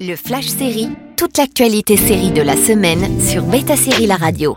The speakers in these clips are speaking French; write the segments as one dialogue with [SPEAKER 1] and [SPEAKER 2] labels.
[SPEAKER 1] Le Flash Série, toute l'actualité série de la semaine sur Beta Série La Radio.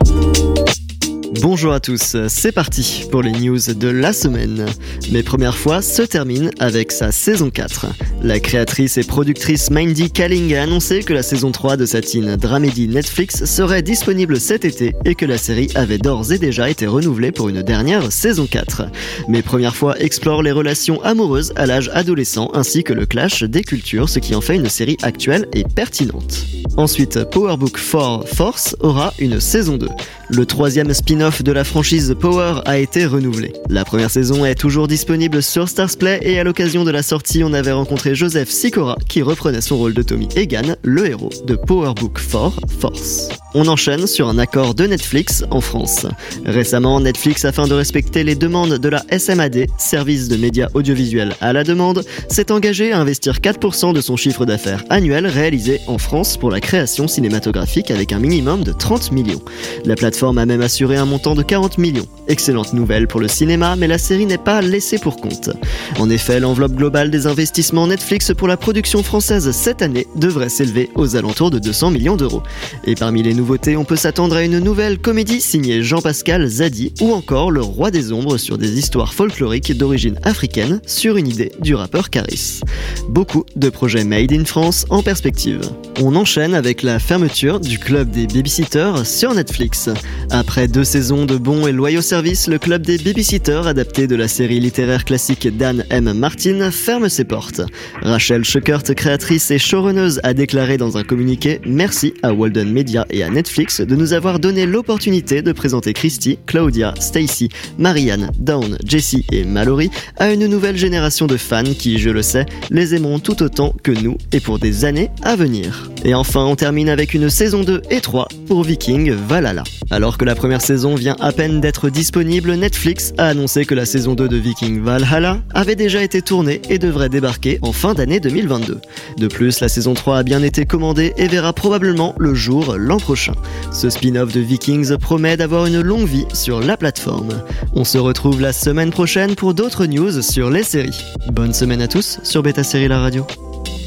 [SPEAKER 2] Bonjour à tous, c'est parti pour les news de la semaine. Mes premières fois se terminent avec sa saison 4. La créatrice et productrice Mindy Kaling a annoncé que la saison 3 de sa teen dramédie Netflix serait disponible cet été et que la série avait d'ores et déjà été renouvelée pour une dernière saison 4. Mes premières fois explorent les relations amoureuses à l'âge adolescent ainsi que le clash des cultures, ce qui en fait une série actuelle et pertinente. Ensuite, Power Book 4 Force aura une saison 2. Le troisième spin-off de la franchise Power a été renouvelé. La première saison est toujours disponible sur Stars Play et à l'occasion de la sortie, on avait rencontré Joseph Sikora qui reprenait son rôle de Tommy Egan, le héros de Power Book 4 Force. On enchaîne sur un accord de Netflix en France. Récemment, Netflix, afin de respecter les demandes de la SMAD, service de médias audiovisuels à la demande, s'est engagé à investir 4% de son chiffre d'affaires annuel réalisé en France pour la création cinématographique avec un minimum de 30 millions. La plateforme a même assuré un montant de 40 millions. Excellente nouvelle pour le cinéma, mais la série n'est pas laissée pour compte. En effet, l'enveloppe globale des investissements Netflix pour la production française cette année devrait s'élever aux alentours de 200 millions d'euros. Et parmi les nouveautés, on peut s'attendre à une nouvelle comédie signée Jean-Pascal Zadi ou encore Le Roi des Ombres sur des histoires folkloriques d'origine africaine sur une idée du rappeur Caris. Beaucoup de projets made in France en perspective. On enchaîne avec la fermeture du club des babysitters sur Netflix. Après deux saisons de bons et loyaux services, le club des babysitters, adapté de la série littéraire classique d'Anne M. Martin, ferme ses portes. Rachel Schuckert, créatrice et showrunneuse, a déclaré dans un communiqué Merci à Walden Media et à Netflix de nous avoir donné l'opportunité de présenter Christy, Claudia, Stacy, Marianne, Dawn, Jessie et Mallory à une nouvelle génération de fans qui, je le sais, les aimeront tout autant que nous et pour des années à venir. Et enfin, on termine avec une saison 2 et 3 pour Viking Valhalla. Alors que la première saison vient à peine d'être disponible, Netflix a annoncé que la saison 2 de Viking Valhalla avait déjà été tournée et devrait débarquer en fin d'année 2022. De plus, la saison 3 a bien été commandée et verra probablement le jour l'an prochain. Ce spin-off de Vikings promet d'avoir une longue vie sur la plateforme. On se retrouve la semaine prochaine pour d'autres news sur les séries. Bonne semaine à tous sur Beta Série La Radio.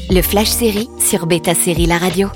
[SPEAKER 1] Le Flash Série sur Beta Série La Radio.